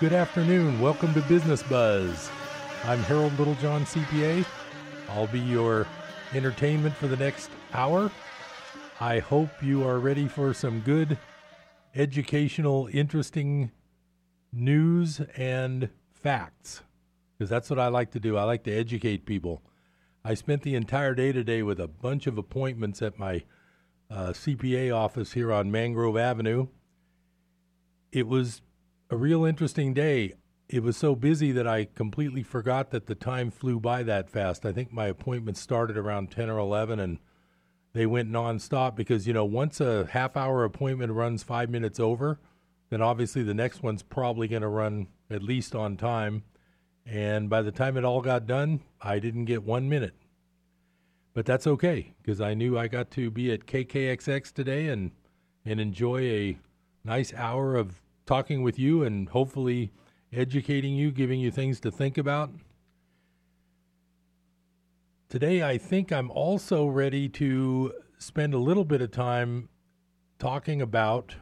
Good afternoon. Welcome to Business Buzz. I'm Harold Littlejohn, CPA. I'll be your entertainment for the next hour. I hope you are ready for some good, educational, interesting news and facts, because that's what I like to do. I like to educate people. I spent the entire day today with a bunch of appointments at my uh, CPA office here on Mangrove Avenue. It was a real interesting day. It was so busy that I completely forgot that the time flew by that fast. I think my appointment started around 10 or 11 and they went nonstop because, you know, once a half hour appointment runs five minutes over, then obviously the next one's probably going to run at least on time. And by the time it all got done, I didn't get one minute. But that's okay because I knew I got to be at KKXX today and, and enjoy a nice hour of talking with you and hopefully educating you, giving you things to think about. Today, I think I'm also ready to spend a little bit of time talking about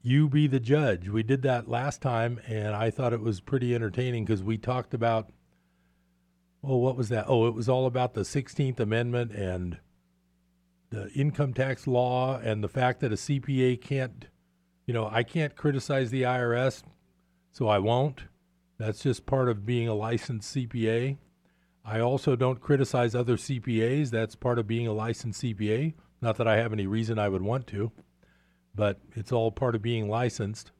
you be the judge. We did that last time, and I thought it was pretty entertaining because we talked about, well, what was that? Oh, it was all about the 16th Amendment and the income tax law and the fact that a CPA can't, you know, I can't criticize the IRS, so I won't. That's just part of being a licensed CPA. I also don't criticize other CPAs. That's part of being a licensed CPA. Not that I have any reason I would want to but it's all part of being licensed.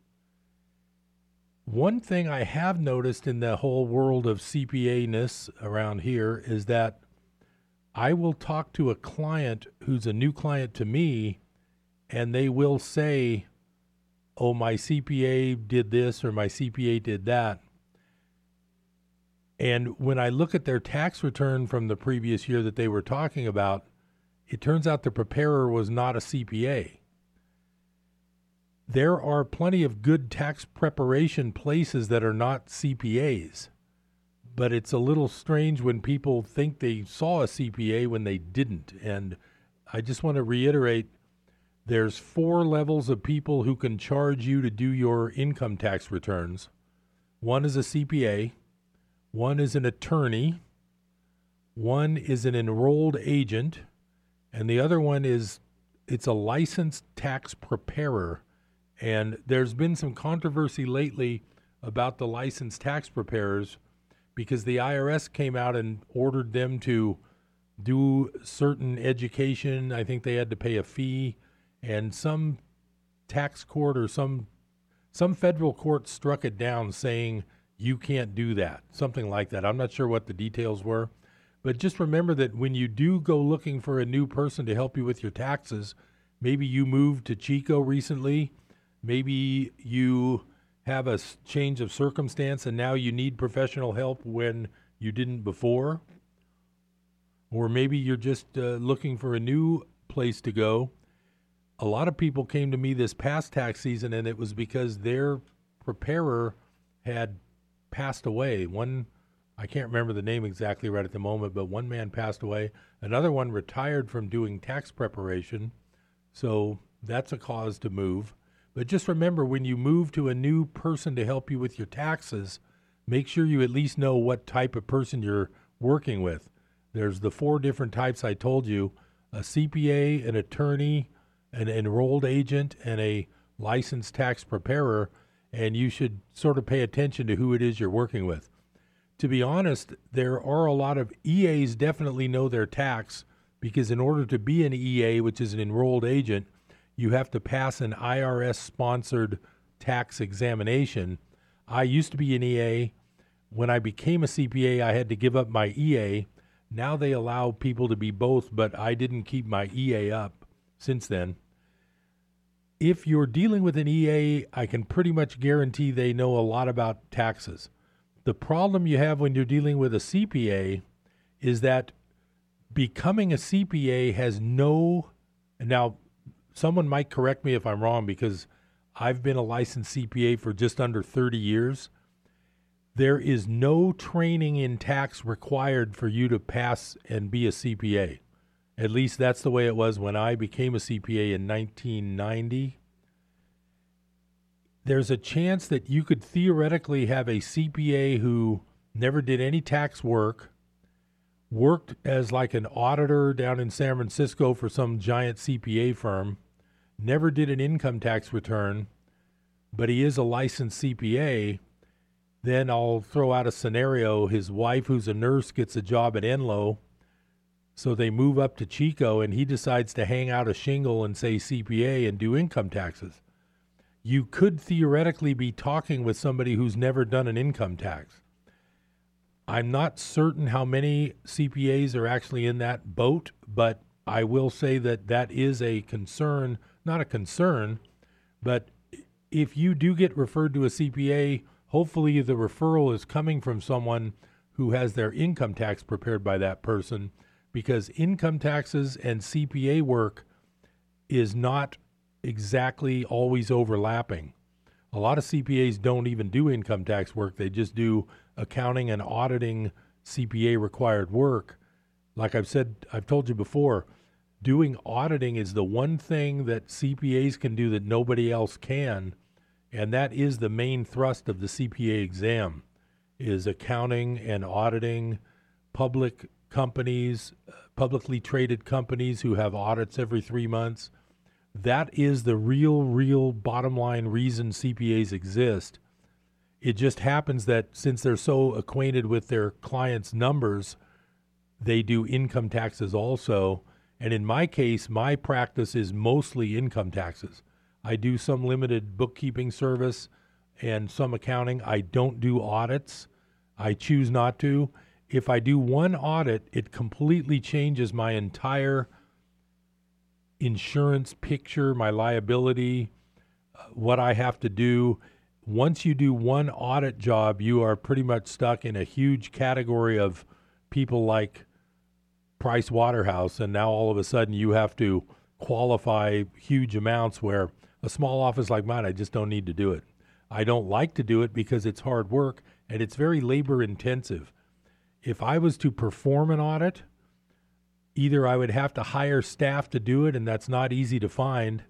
One thing I have noticed in the whole world of CPA ness around here is that I will talk to a client who's a new client to me, and they will say, Oh, my CPA did this or my CPA did that. And when I look at their tax return from the previous year that they were talking about, it turns out the preparer was not a CPA there are plenty of good tax preparation places that are not CPAs. But it's a little strange when people think they saw a CPA when they didn't. And I just want to reiterate there's four levels of people who can charge you to do your income tax returns. One is a CPA, one is an attorney, one is an enrolled agent, and the other one is it's a licensed tax preparer. And there's been some controversy lately about the licensed tax preparers because the IRS came out and ordered them to do certain education. I think they had to pay a fee, and some tax court or some some federal court struck it down saying you can't do that, something like that. I'm not sure what the details were, but just remember that when you do go looking for a new person to help you with your taxes, maybe you moved to Chico recently Maybe you have a change of circumstance and now you need professional help when you didn't before. Or maybe you're just uh, looking for a new place to go. A lot of people came to me this past tax season, and it was because their preparer had passed away. One, I can't remember the name exactly right at the moment, but one man passed away. Another one retired from doing tax preparation. So that's a cause to move. But just remember when you move to a new person to help you with your taxes, make sure you at least know what type of person you're working with. There's the four different types I told you a CPA, an attorney, an enrolled agent, and a licensed tax preparer. And you should sort of pay attention to who it is you're working with. To be honest, there are a lot of EAs definitely know their tax because in order to be an EA, which is an enrolled agent, you have to pass an IRS sponsored tax examination. I used to be an EA. When I became a CPA, I had to give up my EA. Now they allow people to be both, but I didn't keep my EA up since then. If you're dealing with an EA, I can pretty much guarantee they know a lot about taxes. The problem you have when you're dealing with a CPA is that becoming a CPA has no now someone might correct me if I'm wrong because I've been a licensed CPA for just under 30 years. There is no training in tax required for you to pass and be a CPA. At least that's the way it was when I became a CPA in 1990. there's a chance that you could theoretically have a CPA who never did any tax work, worked as like an auditor down in San Francisco for some giant CPA firm, never did an income tax return, but he is a licensed CPA. Then I'll throw out a scenario. His wife, who's a nurse, gets a job at Enloe. So they move up to Chico and he decides to hang out a shingle and say CPA and do income taxes. You could theoretically be talking with somebody who's never done an income tax. I'm not certain how many CPAs are actually in that boat, but I will say that that is a concern, not a concern, but if you do get referred to a CPA, hopefully the referral is coming from someone who has their income tax prepared by that person because income taxes and CPA work is not exactly always overlapping. A lot of CPAs don't even do income tax work, they just do accounting and auditing CPA required work. Like I've said, I've told you before, doing auditing is the one thing that CPAs can do that nobody else can, and that is the main thrust of the CPA exam is accounting and auditing public companies, uh, publicly traded companies who have audits every 3 months. That is the real real bottom line reason CPAs exist it just happens that since they're so acquainted with their clients' numbers, they do income taxes also. And in my case, my practice is mostly income taxes. I do some limited bookkeeping service and some accounting. I don't do audits. I choose not to. If I do one audit, it completely changes my entire insurance picture, my liability, uh, what I have to do once you do one audit job, you are pretty much stuck in a huge category of people like Price Waterhouse, and now all of a sudden you have to qualify huge amounts where a small office like mine, I just don't need to do it. I don't like to do it because it's hard work and it's very labor intensive. If I was to perform an audit, either I would have to hire staff to do it, and that's not easy to find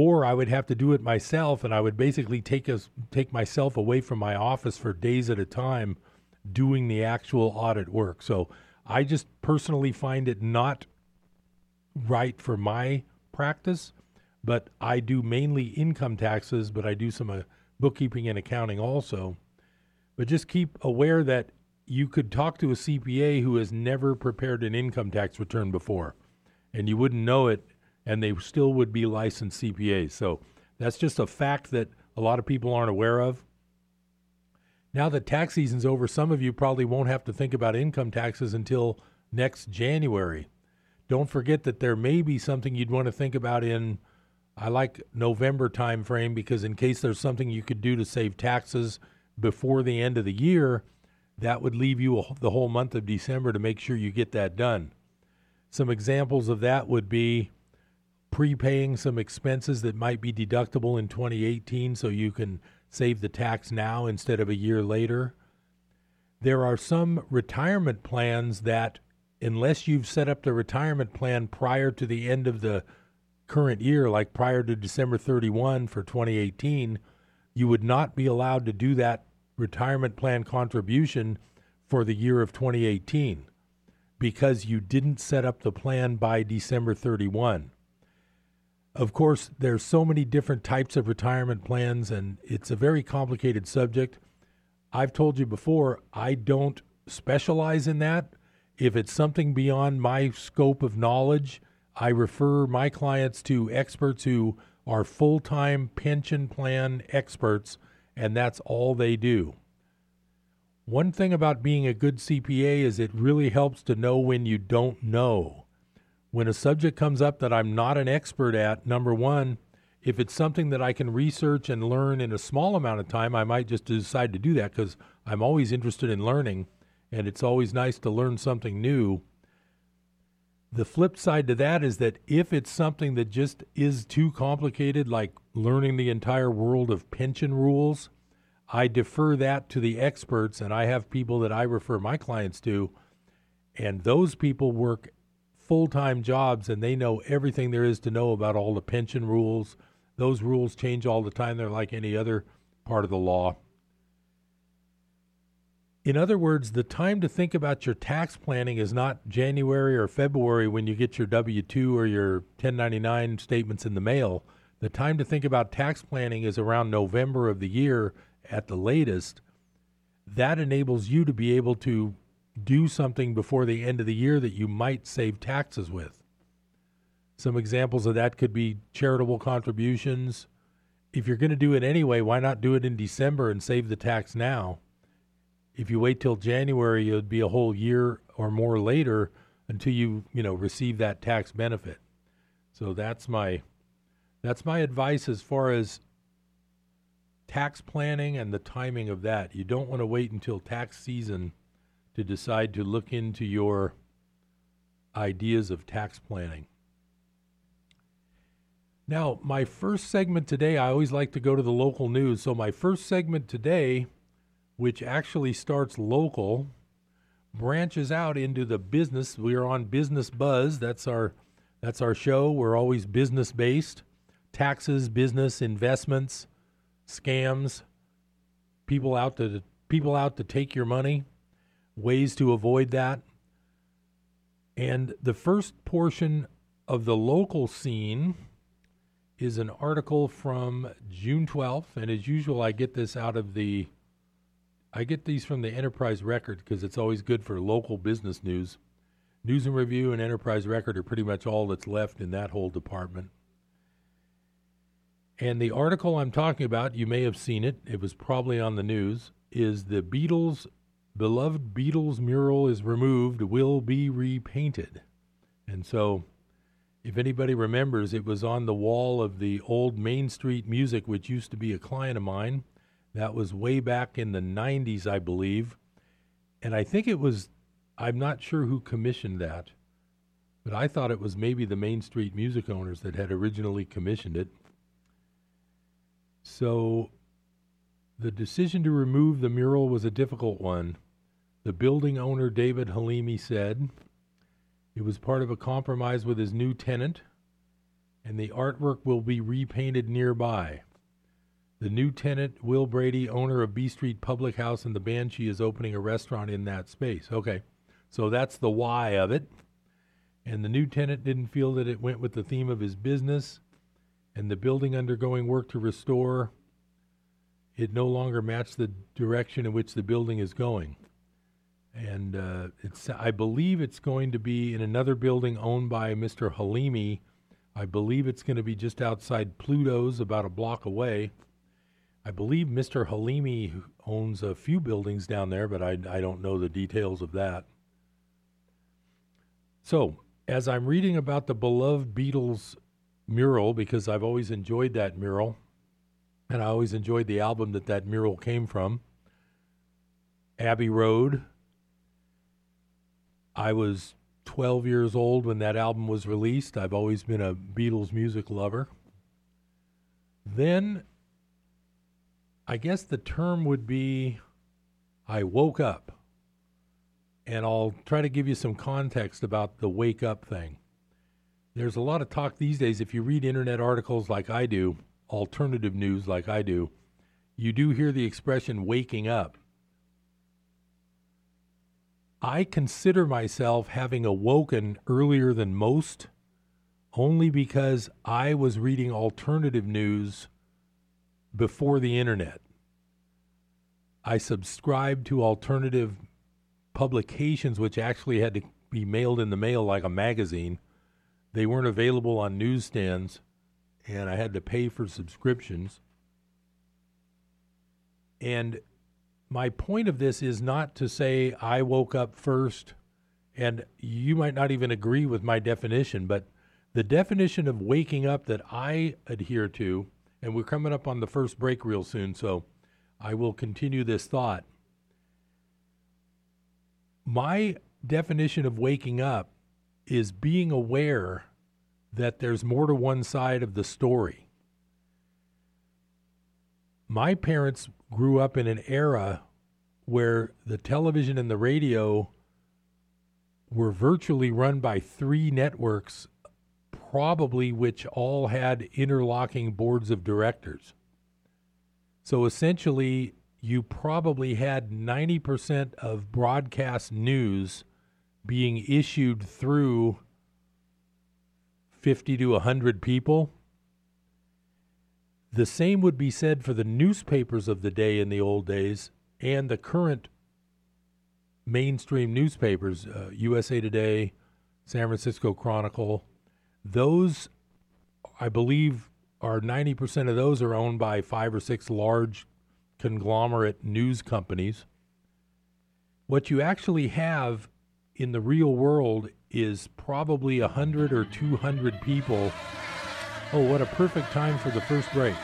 or I would have to do it myself, and I would basically take us take myself away from my office for days at a time, doing the actual audit work. So I just personally find it not right for my practice, but I do mainly income taxes, but I do some uh, bookkeeping and accounting also. But just keep aware that you could talk to a CPA who has never prepared an income tax return before, and you wouldn't know it and they still would be licensed CPAs. So that's just a fact that a lot of people aren't aware of. Now that tax season's over, some of you probably won't have to think about income taxes until next January. Don't forget that there may be something you'd want to think about in I like November time frame because in case there's something you could do to save taxes before the end of the year, that would leave you a, the whole month of December to make sure you get that done. Some examples of that would be prepaying some expenses that might be deductible in 2018 so you can save the tax now instead of a year later. There are some retirement plans that, unless you've set up the retirement plan prior to the end of the current year, like prior to December 31 for 2018, you would not be allowed to do that retirement plan contribution for the year of 2018 because you didn't set up the plan by December 31 of course, there's so many different types of retirement plans, and it's a very complicated subject. I've told you before, I don't specialize in that. If it's something beyond my scope of knowledge, I refer my clients to experts who are full time pension plan experts, and that's all they do. One thing about being a good CPA is it really helps to know when you don't know when a subject comes up that I'm not an expert at, number one, if it's something that I can research and learn in a small amount of time, I might just decide to do that because I'm always interested in learning and it's always nice to learn something new. The flip side to that is that if it's something that just is too complicated, like learning the entire world of pension rules, I defer that to the experts and I have people that I refer my clients to. And those people work full time jobs and they know everything there is to know about all the pension rules. those rules change all the time. They're like any other part of the law. In other words, the time to think about your tax planning is not January or February when you get your W 2 or your 1099 statements in the mail. The time to think about tax planning is around November of the year at the latest. That enables you to be able to do something before the end of the year that you might save taxes with. Some examples of that could be charitable contributions. If you're going to do it anyway, why not do it in December and save the tax now? If you wait till January, it would be a whole year or more later until you, you know, receive that tax benefit. So that's my that's my advice as far as tax planning and the timing of that. You don't want to wait until tax season to decide to look into your ideas of tax planning. Now, my first segment today, I always like to go to the local news. So, my first segment today, which actually starts local, branches out into the business. We are on Business Buzz. That's our that's our show. We're always business based. Taxes, business, investments, scams, people out to people out to take your money ways to avoid that. And the first portion of the local scene is an article from June 12th. And as usual, I get this out of the, I get these from the Enterprise Record because it's always good for local business news. News and Review and Enterprise Record are pretty much all that's left in that whole department. And the article I'm talking about, you may have seen it, it was probably on the news, is the Beatles beloved Beatles mural is removed, will be repainted. And so, if anybody remembers, it was on the wall of the old Main Street Music, which used to be a client of mine. That was way back in the 90s, I believe. And I think it was, I'm not sure who commissioned that, but I thought it was maybe the Main Street Music owners that had originally commissioned it. So the decision to remove the mural was a difficult one. The building owner, David Halimi, said it was part of a compromise with his new tenant, and the artwork will be repainted nearby. The new tenant, Will Brady, owner of B Street Public House and the Banshee, is opening a restaurant in that space. Okay, so that's the why of it. And the new tenant didn't feel that it went with the theme of his business, and the building undergoing work to restore it no longer matched the direction in which the building is going and uh, it's I believe it's going to be in another building owned by Mr. Halimi. I believe it's going to be just outside Pluto's, about a block away. I believe Mr. Halimi owns a few buildings down there, but I, I don't know the details of that. So, as I'm reading about the beloved Beatles mural, because I've always enjoyed that mural, and I always enjoyed the album that that mural came from, Abbey Road, I was 12 years old when that album was released. I've always been a Beatles music lover. Then, I guess the term would be I woke up. And I'll try to give you some context about the wake up thing. There's a lot of talk these days. If you read internet articles like I do, alternative news like I do, you do hear the expression waking up. I consider myself having awoken earlier than most only because I was reading alternative news before the internet. I subscribed to alternative publications, which actually had to be mailed in the mail like a magazine. They weren't available on newsstands, and I had to pay for subscriptions. And my point of this is not to say I woke up first, and you might not even agree with my definition, but the definition of waking up that I adhere to, and we're coming up on the first break real soon, so I will continue this thought. My definition of waking up is being aware that there's more to one side of the story. My parents grew up in an era where the television and the radio were virtually run by three networks probably which all had interlocking boards of directors. So essentially, you probably had 90% of broadcast news being issued through 50 to 100 people. The same would be said for the newspapers of the day in the old days and the current mainstream newspapers, uh, USA Today, San Francisco Chronicle. Those, I believe, are 90% of those are owned by five or six large conglomerate news companies. What you actually have in the real world is probably 100 or 200 people. Oh, what a perfect time for the first break.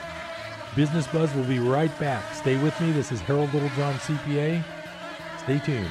Business Buzz will be right back. Stay with me. This is Harold Littlejohn, CPA. Stay tuned.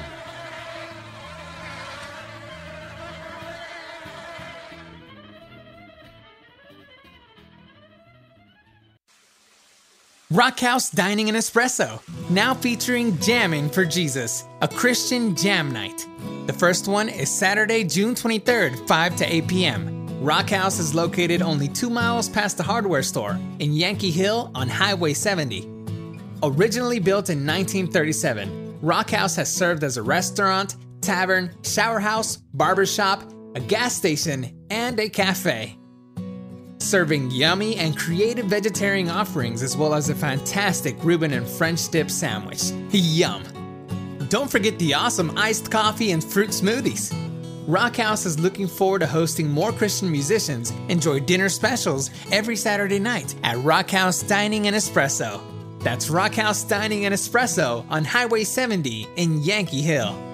Rockhouse Dining and Espresso, now featuring Jamming for Jesus, a Christian jam night. The first one is Saturday, June 23rd, 5 to 8 p.m. Rockhouse is located only two miles past the hardware store in Yankee Hill on Highway 70. Originally built in 1937, Rockhouse has served as a restaurant, tavern, shower house, barbershop, a gas station, and a cafe serving yummy and creative vegetarian offerings as well as a fantastic Reuben and French dip sandwich. Yum! Don't forget the awesome iced coffee and fruit smoothies. Rockhouse is looking forward to hosting more Christian musicians enjoy dinner specials every Saturday night at Rockhouse Dining and Espresso. That's Rockhouse Dining and Espresso on Highway 70 in Yankee Hill.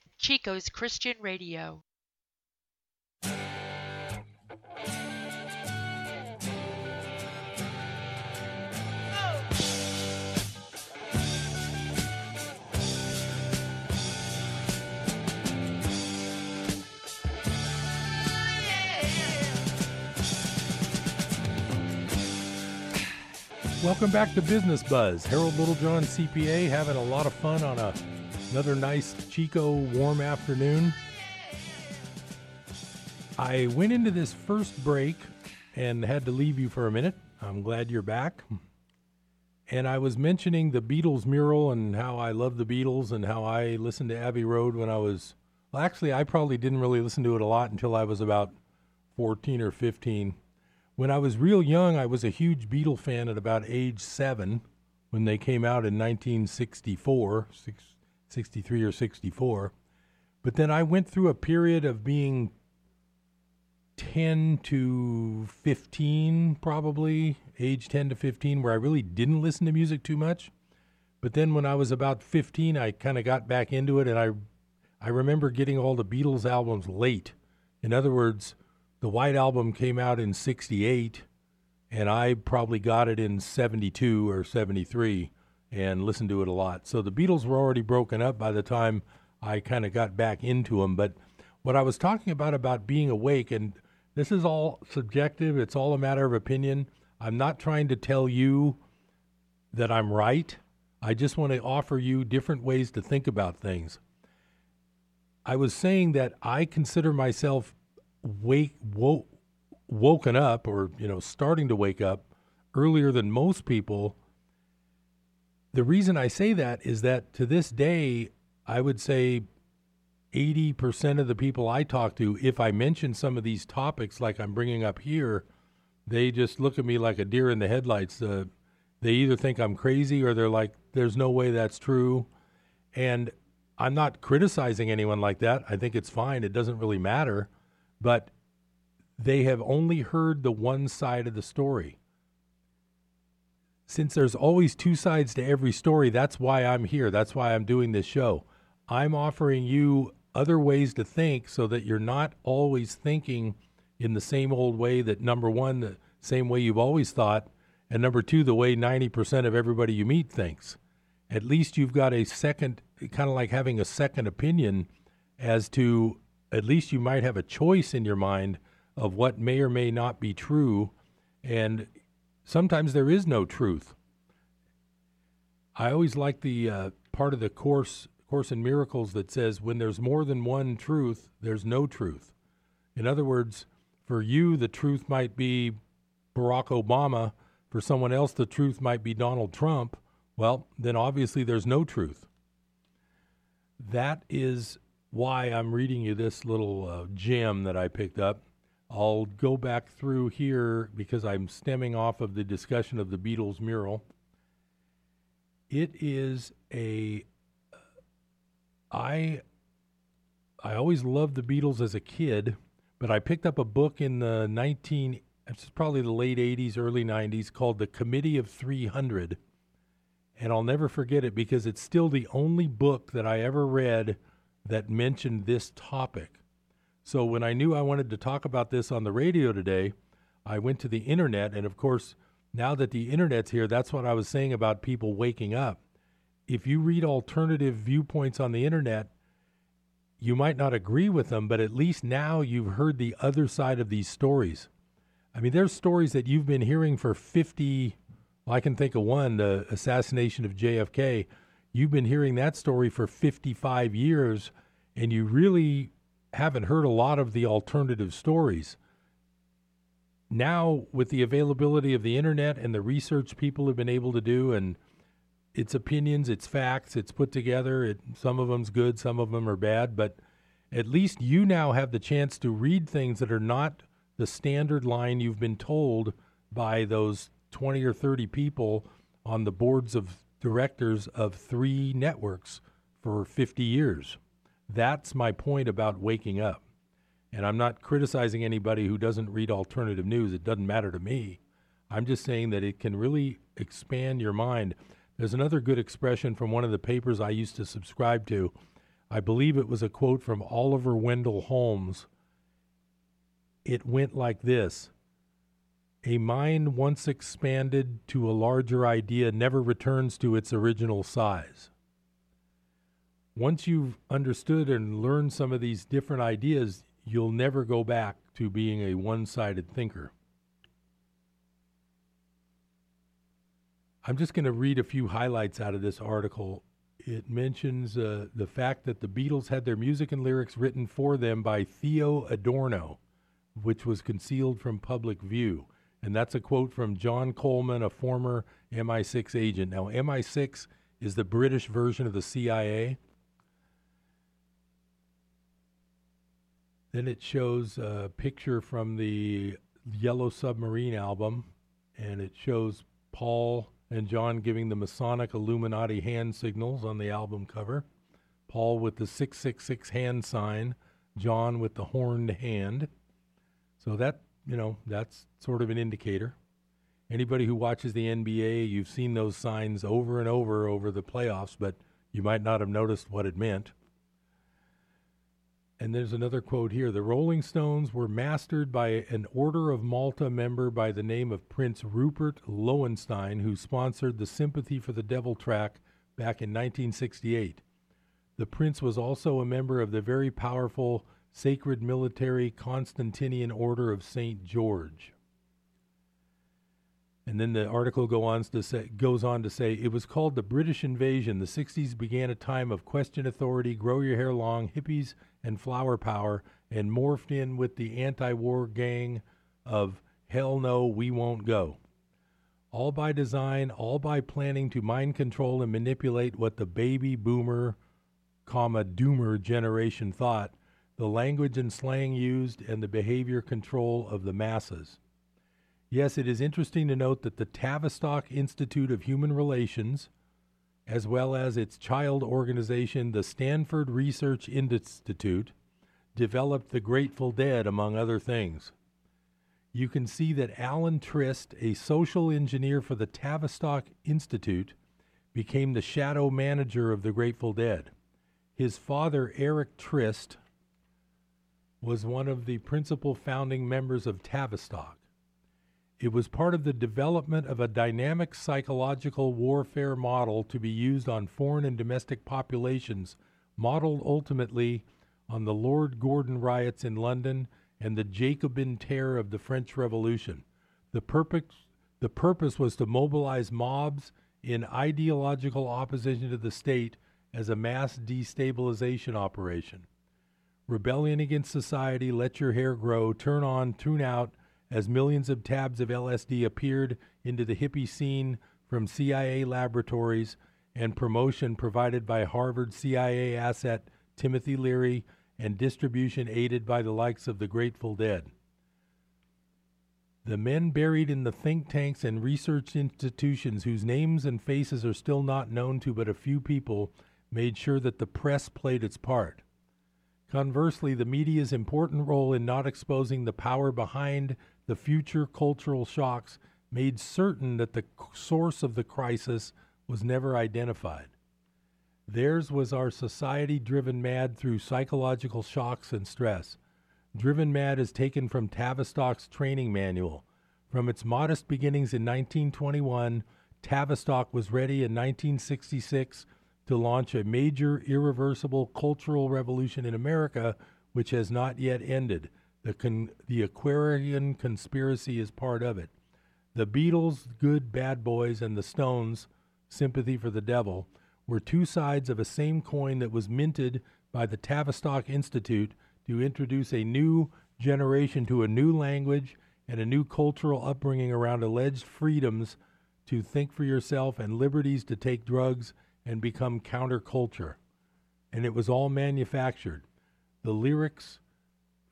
Chico's Christian Radio. Welcome back to Business Buzz. Harold Littlejohn, CPA, having a lot of fun on a Another nice Chico warm afternoon. I went into this first break and had to leave you for a minute. I'm glad you're back. And I was mentioning the Beatles mural and how I love the Beatles and how I listened to Abbey Road when I was, well, actually, I probably didn't really listen to it a lot until I was about 14 or 15. When I was real young, I was a huge Beatle fan at about age seven when they came out in 1964, 63 or 64. But then I went through a period of being 10 to 15, probably, age 10 to 15, where I really didn't listen to music too much. But then when I was about 15, I kind of got back into it, and I, I remember getting all the Beatles albums late. In other words, the White Album came out in 68, and I probably got it in 72 or 73 and listened to it a lot. So the Beatles were already broken up by the time I kind of got back into them. But what I was talking about about being awake, and this is all subjective. It's all a matter of opinion. I'm not trying to tell you that I'm right. I just want to offer you different ways to think about things. I was saying that I consider myself wake wo- woken up or you know starting to wake up earlier than most people the reason I say that is that to this day, I would say 80% of the people I talk to, if I mention some of these topics like I'm bringing up here, they just look at me like a deer in the headlights. Uh, they either think I'm crazy or they're like, there's no way that's true. And I'm not criticizing anyone like that. I think it's fine. It doesn't really matter. But they have only heard the one side of the story. Since there's always two sides to every story, that's why I'm here. That's why I'm doing this show. I'm offering you other ways to think so that you're not always thinking in the same old way that number one, the same way you've always thought, and number two, the way 90% of everybody you meet thinks. At least you've got a second, kind of like having a second opinion as to at least you might have a choice in your mind of what may or may not be true. And sometimes there is no truth. I always like the uh, part of the course course in miracles that says when there's more than one truth, there's no truth. In other words, for you the truth might be Barack Obama, for someone else the truth might be Donald Trump. Well, then obviously there's no truth. That is why I'm reading you this little uh, gem that I picked up. I'll go back through here because I'm stemming off of the discussion of the Beatles mural. It is a I I always loved the Beatles as a kid, but I picked up a book in the 19 it's probably the late 80s early 90s called The Committee of 300 and I'll never forget it because it's still the only book that I ever read that mentioned this topic. So when I knew I wanted to talk about this on the radio today, I went to the internet. And of course, now that the internet's here, that's what I was saying about people waking up. If you read alternative viewpoints on the internet, you might not agree with them, but at least now you've heard the other side of these stories. I mean, there's stories that you've been hearing for 50, well, I can think of one, the assassination of JFK you've been hearing that story for 55 years and you really haven't heard a lot of the alternative stories. Now, with the availability of the internet and the research people have been able to do, and its opinions, its facts, it's put together. It, some of them's good, some of them are bad, but at least you now have the chance to read things that are not the standard line you've been told by those 20 or 30 people on the boards of directors of three networks for 50 years. That's my point about waking up. And I'm not criticizing anybody who doesn't read alternative news. It doesn't matter to me. I'm just saying that it can really expand your mind. There's another good expression from one of the papers I used to subscribe to. I believe it was a quote from Oliver Wendell Holmes. It went like this a mind once expanded to a larger idea never returns to its original size. Once you've understood and learned some of these different ideas, you'll never go back to being a one sided thinker. I'm just going to read a few highlights out of this article. It mentions uh, the fact that the Beatles had their music and lyrics written for them by Theo Adorno, which was concealed from public view. And that's a quote from John Coleman, a former MI6 agent. Now, MI6 is the British version of the CIA. Then it shows a picture from the Yellow Submarine album, and it shows Paul and John giving the Masonic Illuminati hand signals on the album cover. Paul with the 666 hand sign, John with the horned hand. So that you know, that's sort of an indicator. Anybody who watches the NBA, you've seen those signs over and over over the playoffs, but you might not have noticed what it meant. And there's another quote here The Rolling Stones were mastered by an Order of Malta member by the name of Prince Rupert Loewenstein, who sponsored the Sympathy for the Devil track back in 1968. The prince was also a member of the very powerful Sacred Military Constantinian Order of St. George. And then the article go on to say, goes on to say it was called the British Invasion. The 60s began a time of question authority, grow your hair long, hippies, and flower power, and morphed in with the anti war gang of hell no, we won't go. All by design, all by planning to mind control and manipulate what the baby boomer, comma, doomer generation thought the language and slang used, and the behavior control of the masses. Yes, it is interesting to note that the Tavistock Institute of Human Relations, as well as its child organization, the Stanford Research Institute, developed the Grateful Dead, among other things. you can see that Alan Trist, a social engineer for the Tavistock Institute, became the shadow manager of the Grateful Dead. His father, Eric Trist, was one of the principal founding members of Tavistock. It was part of the development of a dynamic psychological warfare model to be used on foreign and domestic populations, modeled ultimately on the Lord Gordon riots in London and the Jacobin terror of the French Revolution. The purpose, the purpose was to mobilize mobs in ideological opposition to the state as a mass destabilization operation. Rebellion against society, let your hair grow, turn on, tune out, as millions of tabs of LSD appeared into the hippie scene from CIA laboratories and promotion provided by Harvard CIA asset Timothy Leary and distribution aided by the likes of the Grateful Dead. The men buried in the think tanks and research institutions whose names and faces are still not known to but a few people made sure that the press played its part. Conversely, the media's important role in not exposing the power behind the future cultural shocks made certain that the source of the crisis was never identified. Theirs was our society driven mad through psychological shocks and stress. Driven Mad is taken from Tavistock's training manual. From its modest beginnings in 1921, Tavistock was ready in 1966 to launch a major, irreversible cultural revolution in America, which has not yet ended. The, con- the Aquarian conspiracy is part of it. The Beatles, Good Bad Boys, and the Stones, Sympathy for the Devil, were two sides of a same coin that was minted by the Tavistock Institute to introduce a new generation to a new language and a new cultural upbringing around alleged freedoms to think for yourself and liberties to take drugs and become counterculture. And it was all manufactured. The lyrics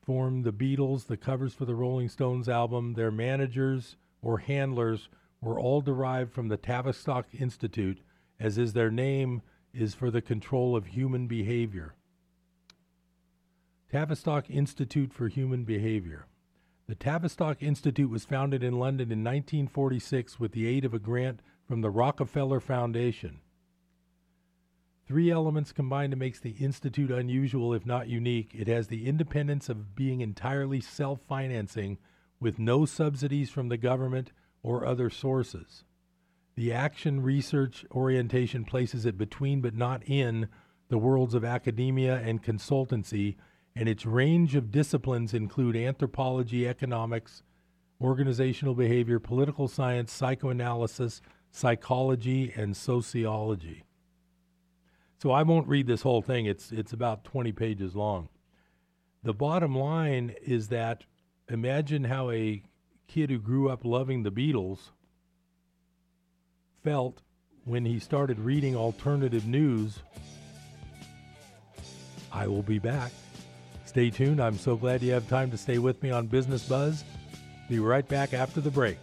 formed the Beatles, the covers for the Rolling Stones album, their managers or handlers were all derived from the Tavistock Institute, as is their name is for the control of human behavior. Tavistock Institute for Human Behavior. The Tavistock Institute was founded in London in 1946 with the aid of a grant from the Rockefeller Foundation. Three elements combine to make the Institute unusual, if not unique. It has the independence of being entirely self financing with no subsidies from the government or other sources. The action research orientation places it between but not in the worlds of academia and consultancy and its range of disciplines include anthropology, economics, organizational behavior, political science, psychoanalysis, psychology, and sociology. So I won't read this whole thing. It's it's about 20 pages long. The bottom line is that imagine how a kid who grew up loving the Beatles felt when he started reading alternative news. I will be back. Stay tuned. I'm so glad you have time to stay with me on Business Buzz. Be right back after the break.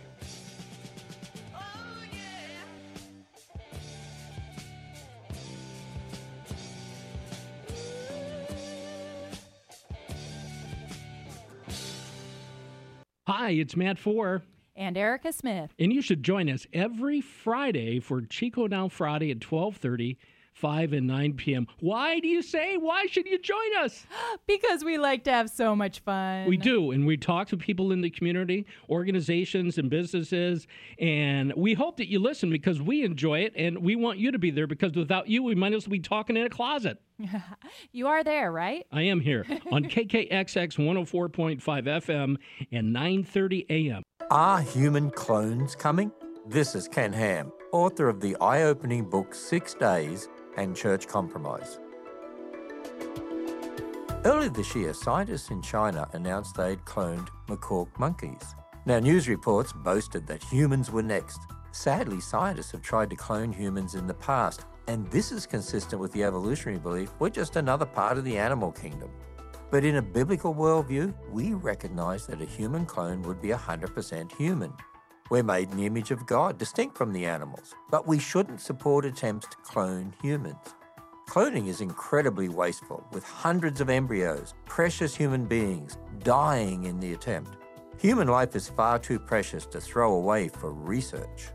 Hi, it's Matt Four. And Erica Smith. And you should join us every Friday for Chico Down Friday at 1230 5 and 9 p.m. Why do you say? Why should you join us? because we like to have so much fun. We do. And we talk to people in the community, organizations, and businesses. And we hope that you listen because we enjoy it and we want you to be there because without you, we might as well be talking in a closet. you are there, right? I am here on KKXX 104.5 FM and 9:30 a.m. Are human clones coming? This is Ken Ham, author of the eye-opening book 6 Days and church compromise. Earlier this year, scientists in China announced they'd cloned macaque monkeys. Now, news reports boasted that humans were next. Sadly, scientists have tried to clone humans in the past, and this is consistent with the evolutionary belief we're just another part of the animal kingdom. But in a biblical worldview, we recognize that a human clone would be 100% human. We're made in the image of God, distinct from the animals, but we shouldn't support attempts to clone humans. Cloning is incredibly wasteful, with hundreds of embryos, precious human beings, dying in the attempt. Human life is far too precious to throw away for research.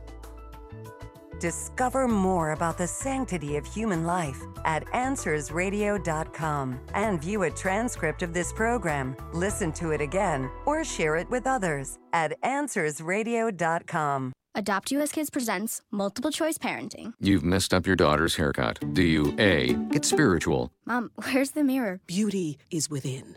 Discover more about the sanctity of human life at AnswersRadio.com and view a transcript of this program, listen to it again, or share it with others at AnswersRadio.com. Adopt US Kids presents Multiple Choice Parenting. You've messed up your daughter's haircut. Do you A. Get spiritual? Mom, where's the mirror? Beauty is within.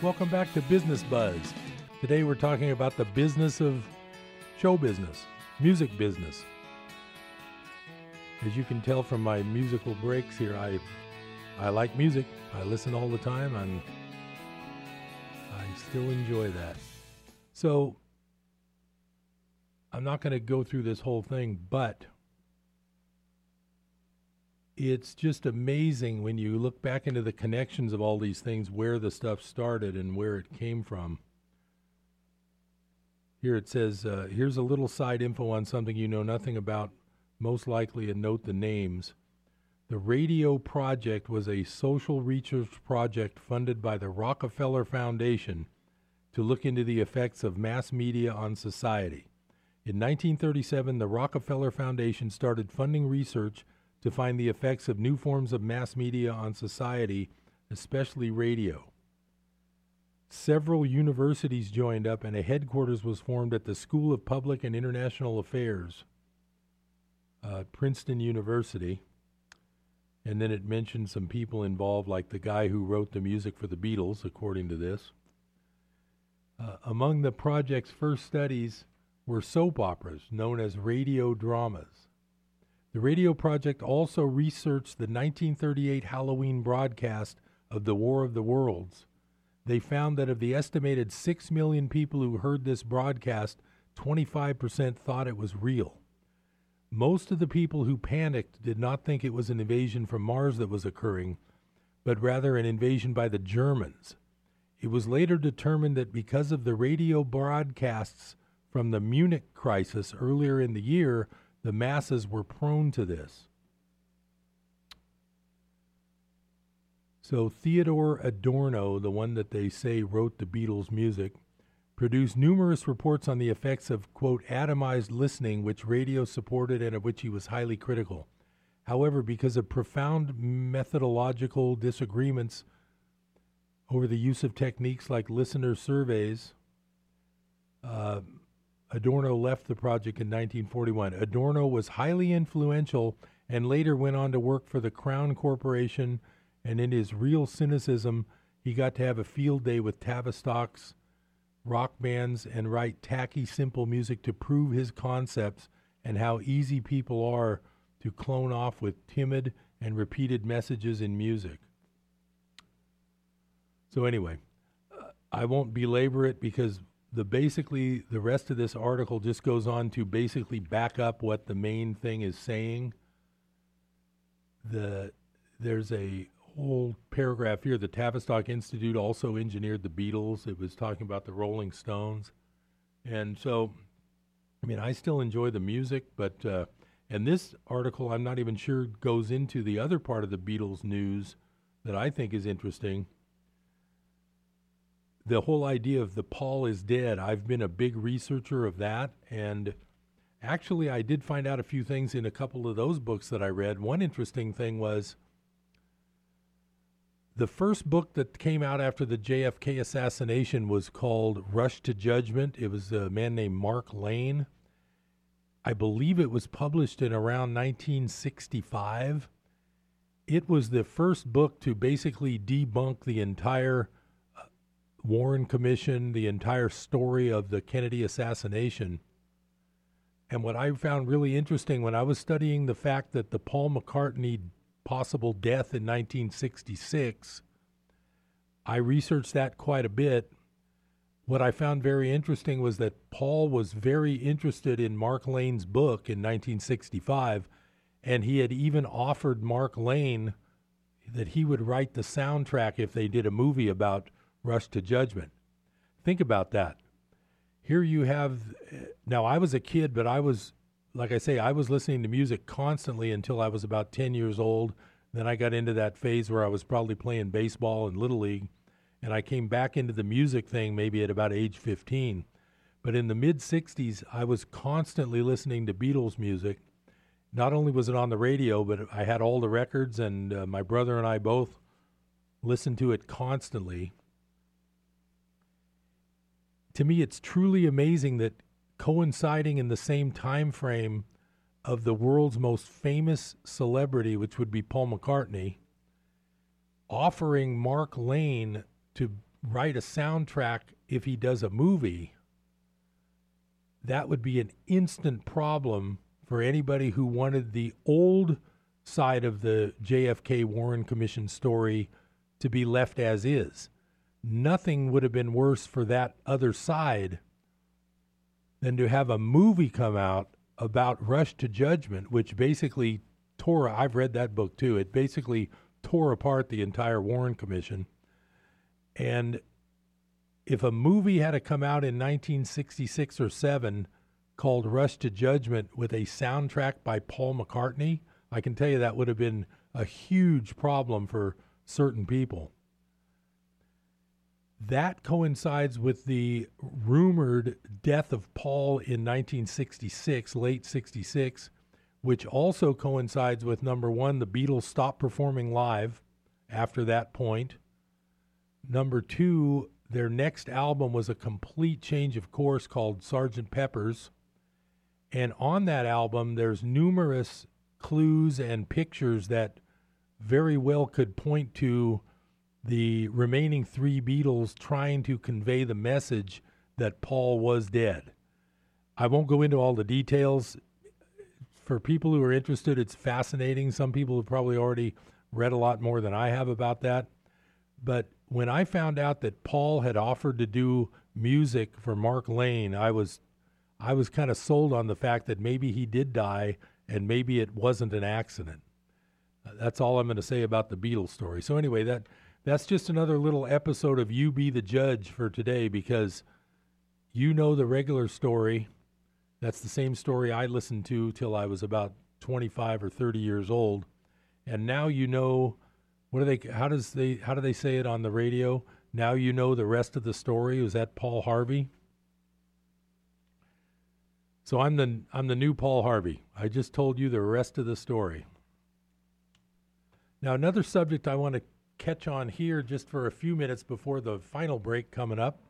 Welcome back to Business Buzz. Today we're talking about the business of show business, music business. As you can tell from my musical breaks here, I I like music. I listen all the time and I still enjoy that. So I'm not going to go through this whole thing, but it's just amazing when you look back into the connections of all these things, where the stuff started and where it came from. Here it says, uh, here's a little side info on something you know nothing about, most likely, and note the names. The Radio Project was a social research project funded by the Rockefeller Foundation to look into the effects of mass media on society. In 1937, the Rockefeller Foundation started funding research to find the effects of new forms of mass media on society, especially radio. Several universities joined up, and a headquarters was formed at the School of Public and International Affairs, uh, Princeton University. And then it mentioned some people involved, like the guy who wrote the music for the Beatles, according to this. Uh, among the project's first studies were soap operas, known as radio dramas. The radio project also researched the 1938 Halloween broadcast of the War of the Worlds. They found that of the estimated 6 million people who heard this broadcast, 25% thought it was real. Most of the people who panicked did not think it was an invasion from Mars that was occurring, but rather an invasion by the Germans. It was later determined that because of the radio broadcasts from the Munich crisis earlier in the year, the masses were prone to this. So Theodore Adorno, the one that they say wrote the Beatles' music, produced numerous reports on the effects of, quote, atomized listening, which radio supported and of which he was highly critical. However, because of profound methodological disagreements over the use of techniques like listener surveys, uh, Adorno left the project in 1941. Adorno was highly influential and later went on to work for the Crown Corporation. And in his real cynicism, he got to have a field day with Tavistocks, rock bands, and write tacky, simple music to prove his concepts and how easy people are to clone off with timid and repeated messages in music. So, anyway, uh, I won't belabor it because the basically the rest of this article just goes on to basically back up what the main thing is saying. The there's a whole paragraph here. The Tavistock Institute also engineered the Beatles. It was talking about the Rolling Stones, and so I mean I still enjoy the music, but uh, and this article I'm not even sure goes into the other part of the Beatles news that I think is interesting the whole idea of the Paul is dead, I've been a big researcher of that. And actually, I did find out a few things in a couple of those books that I read. One interesting thing was the first book that came out after the JFK assassination was called Rush to Judgment. It was a man named Mark Lane. I believe it was published in around 1965. It was the first book to basically debunk the entire Warren Commission, the entire story of the Kennedy assassination. And what I found really interesting when I was studying the fact that the Paul McCartney possible death in 1966. I researched that quite a bit. What I found very interesting was that Paul was very interested in Mark Lane's book in 1965, and he had even offered Mark Lane that he would write the soundtrack if they did a movie about Rush to Judgment. Think about that. Here you have, now I was a kid, but I was, like I say, I was listening to music constantly until I was about 10 years old. Then I got into that phase where I was probably playing baseball and Little League. And I came back into the music thing maybe at about age 15. But in the mid 60s, I was constantly listening to Beatles music. Not only was it on the radio, but I had all the records, and uh, my brother and I both listened to it constantly to me, it's truly amazing that coinciding in the same time frame of the world's most famous celebrity, which would be Paul McCartney, offering Mark Lane to write a soundtrack if he does a movie, that would be an instant problem for anybody who wanted the old side of the JFK Warren Commission story to be left as is nothing would have been worse for that other side than to have a movie come out about Rush to Judgment, which basically tore. I've read that book too. It basically tore apart the entire Warren Commission. And if a movie had to come out in 1966 or 7 called Rush to Judgment with a soundtrack by Paul McCartney, I can tell you that would have been a huge problem for certain people. That coincides with the rumored death of Paul in 1966, late 66, which also coincides with number one, the Beatles stopped performing live after that point. Number two, their next album was a complete change of course called Sgt. Pepper's. And on that album, there's numerous clues and pictures that very well could point to the remaining three Beatles trying to convey the message that Paul was dead. I won't go into all the details. For people who are interested, it's fascinating. Some people have probably already read a lot more than I have about that. But when I found out that Paul had offered to do music for Mark Lane, I was I was kind of sold on the fact that maybe he did die and maybe it wasn't an accident. That's all I'm going to say about the Beatles story. So anyway, that that's just another little episode of You Be the Judge for today because you know the regular story. That's the same story I listened to till I was about 25 or 30 years old. And now you know what do they how does they how do they say it on the radio? Now you know the rest of the story. Was that Paul Harvey? So I'm the I'm the new Paul Harvey. I just told you the rest of the story. Now another subject I want to catch on here just for a few minutes before the final break coming up.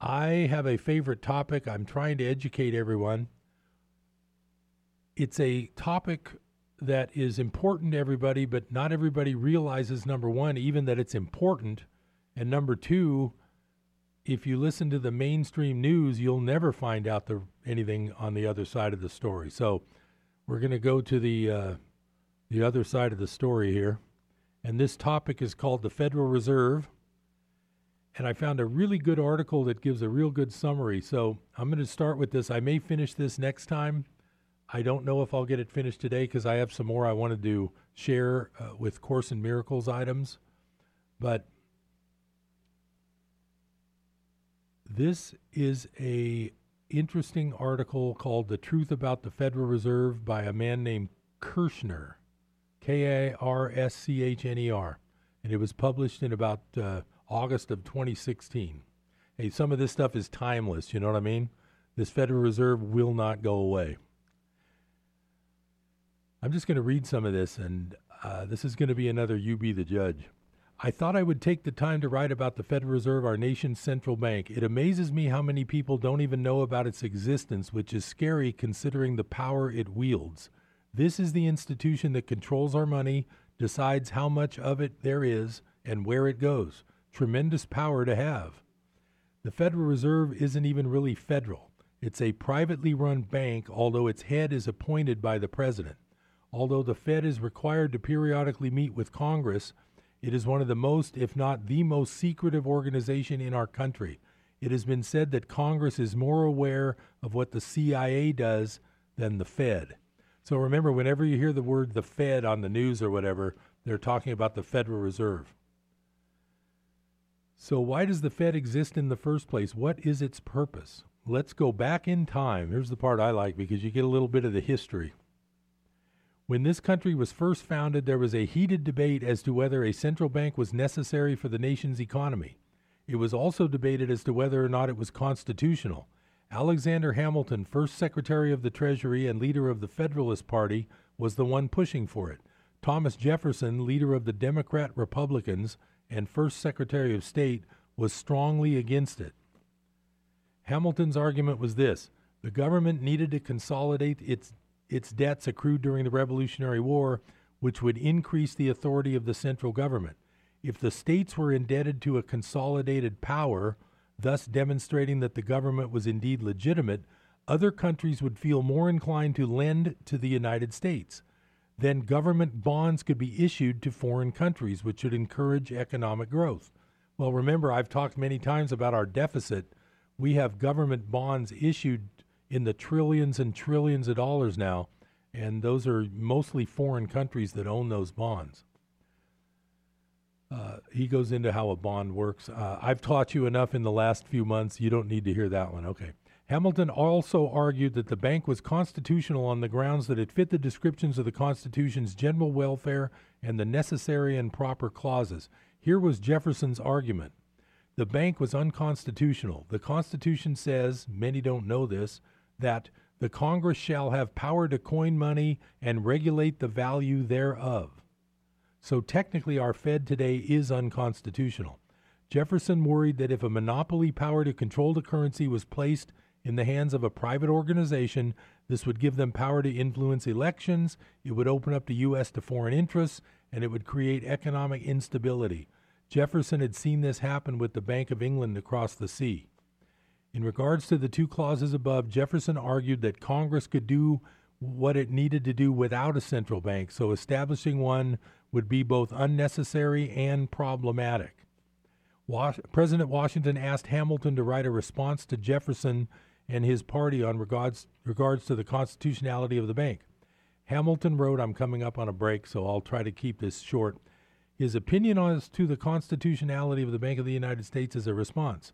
I have a favorite topic. I'm trying to educate everyone. It's a topic that is important to everybody, but not everybody realizes number one, even that it's important. And number two, if you listen to the mainstream news, you'll never find out the, anything on the other side of the story. So we're going to go to the uh, the other side of the story here and this topic is called the Federal Reserve. And I found a really good article that gives a real good summary. So I'm going to start with this. I may finish this next time. I don't know if I'll get it finished today because I have some more I wanted to share uh, with Course in Miracles items. But this is a interesting article called "The Truth About the Federal Reserve" by a man named Karschner. K A R S C H N E R, and it was published in about uh, August of 2016. Hey, some of this stuff is timeless. You know what I mean? This Federal Reserve will not go away. I'm just going to read some of this, and uh, this is going to be another You Be the Judge. I thought I would take the time to write about the Federal Reserve, our nation's central bank. It amazes me how many people don't even know about its existence, which is scary considering the power it wields. This is the institution that controls our money, decides how much of it there is, and where it goes. Tremendous power to have. The Federal Reserve isn't even really federal. It's a privately run bank, although its head is appointed by the president. Although the Fed is required to periodically meet with Congress, it is one of the most, if not the most secretive organization in our country. It has been said that Congress is more aware of what the CIA does than the Fed. So remember, whenever you hear the word the Fed on the news or whatever, they're talking about the Federal Reserve. So, why does the Fed exist in the first place? What is its purpose? Let's go back in time. Here's the part I like because you get a little bit of the history. When this country was first founded, there was a heated debate as to whether a central bank was necessary for the nation's economy. It was also debated as to whether or not it was constitutional. Alexander Hamilton, first Secretary of the Treasury and leader of the Federalist Party, was the one pushing for it. Thomas Jefferson, leader of the Democrat Republicans and first Secretary of State, was strongly against it. Hamilton's argument was this the government needed to consolidate its its debts accrued during the Revolutionary War, which would increase the authority of the central government. If the states were indebted to a consolidated power, thus demonstrating that the government was indeed legitimate, other countries would feel more inclined to lend to the United States. Then government bonds could be issued to foreign countries, which would encourage economic growth. Well, remember, I've talked many times about our deficit. We have government bonds issued in the trillions and trillions of dollars now, and those are mostly foreign countries that own those bonds. Uh, he goes into how a bond works. Uh, I've taught you enough in the last few months. You don't need to hear that one. Okay. Hamilton also argued that the bank was constitutional on the grounds that it fit the descriptions of the Constitution's general welfare and the necessary and proper clauses. Here was Jefferson's argument. The bank was unconstitutional. The Constitution says, many don't know this, that the Congress shall have power to coin money and regulate the value thereof. So technically, our Fed today is unconstitutional. Jefferson worried that if a monopoly power to control the currency was placed in the hands of a private organization, this would give them power to influence elections, it would open up the U.S. to foreign interests, and it would create economic instability. Jefferson had seen this happen with the Bank of England across the sea. In regards to the two clauses above, Jefferson argued that Congress could do what it needed to do without a central bank, so establishing one would be both unnecessary and problematic. Was- President Washington asked Hamilton to write a response to Jefferson and his party on regards, regards to the constitutionality of the bank. Hamilton wrote, I'm coming up on a break, so I'll try to keep this short. His opinion as to the constitutionality of the Bank of the United States is a response.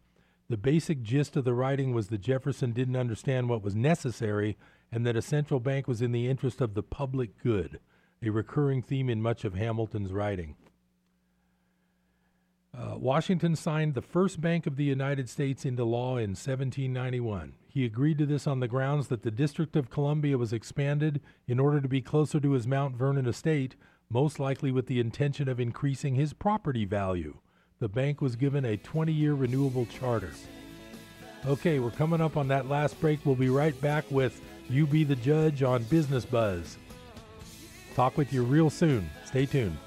The basic gist of the writing was that Jefferson didn't understand what was necessary and that a central bank was in the interest of the public good, a recurring theme in much of Hamilton's writing. Uh, Washington signed the first Bank of the United States into law in 1791. He agreed to this on the grounds that the District of Columbia was expanded in order to be closer to his Mount Vernon estate, most likely with the intention of increasing his property value the bank was given a 20 year renewable charter. Okay, we're coming up on that last break. We'll be right back with You Be the Judge on Business Buzz. Talk with you real soon. Stay tuned.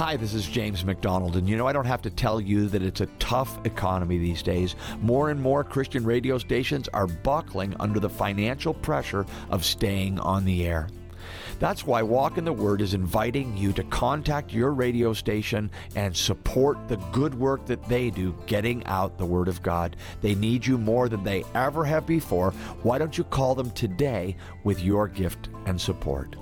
Hi, this is James MacDonald, and you know, I don't have to tell you that it's a tough economy these days. More and more Christian radio stations are buckling under the financial pressure of staying on the air. That's why Walk in the Word is inviting you to contact your radio station and support the good work that they do getting out the Word of God. They need you more than they ever have before. Why don't you call them today with your gift and support?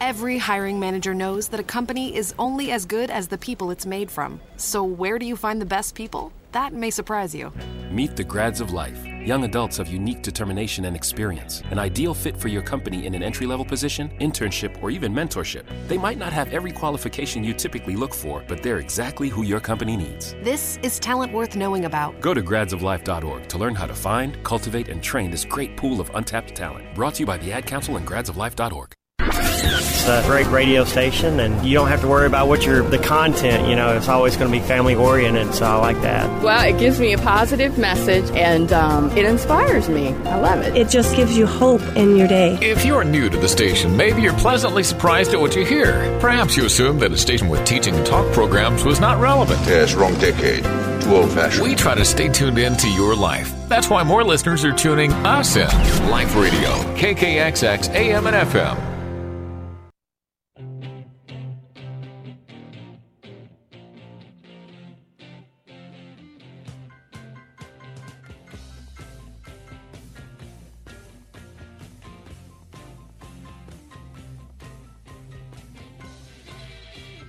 Every hiring manager knows that a company is only as good as the people it's made from. So, where do you find the best people? That may surprise you. Meet the grads of life. Young adults of unique determination and experience. An ideal fit for your company in an entry level position, internship, or even mentorship. They might not have every qualification you typically look for, but they're exactly who your company needs. This is talent worth knowing about. Go to gradsoflife.org to learn how to find, cultivate, and train this great pool of untapped talent. Brought to you by the Ad Council and gradsoflife.org. It's a great radio station, and you don't have to worry about what your the content. You know, it's always going to be family oriented, so I like that. Well, it gives me a positive message, and um, it inspires me. I love it. It just gives you hope in your day. If you're new to the station, maybe you're pleasantly surprised at what you hear. Perhaps you assumed that a station with teaching and talk programs was not relevant. Yes, wrong decade. Too old fashioned. We try to stay tuned in to your life. That's why more listeners are tuning us in. Life Radio, KKXX, AM and FM.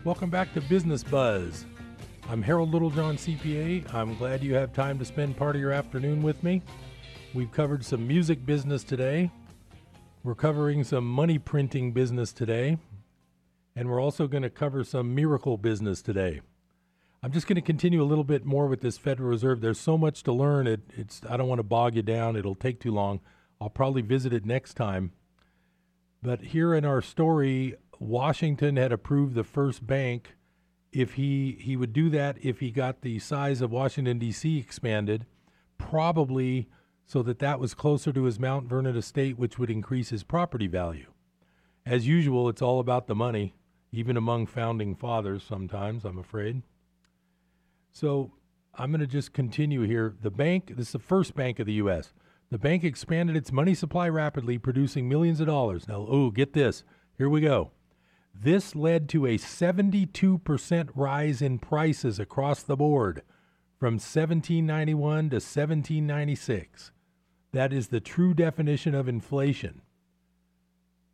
Welcome back to Business Buzz. I'm Harold Littlejohn, CPA. I'm glad you have time to spend part of your afternoon with me. We've covered some music business today. We're covering some money printing business today. And we're also going to cover some miracle business today. I'm just going to continue a little bit more with this Federal Reserve. There's so much to learn. It, it's I don't want to bog you down. It'll take too long. I'll probably visit it next time. But here in our story, Washington had approved the first bank if he he would do that if he got the size of Washington D.C. expanded, probably so that that was closer to his Mount Vernon estate, which would increase his property value. As usual, it's all about the money, even among founding fathers. Sometimes I'm afraid. So I'm going to just continue here. The bank, this is the first bank of the U.S. The bank expanded its money supply rapidly, producing millions of dollars. Now, oh, get this. Here we go. This led to a 72% rise in prices across the board from 1791 to 1796. That is the true definition of inflation.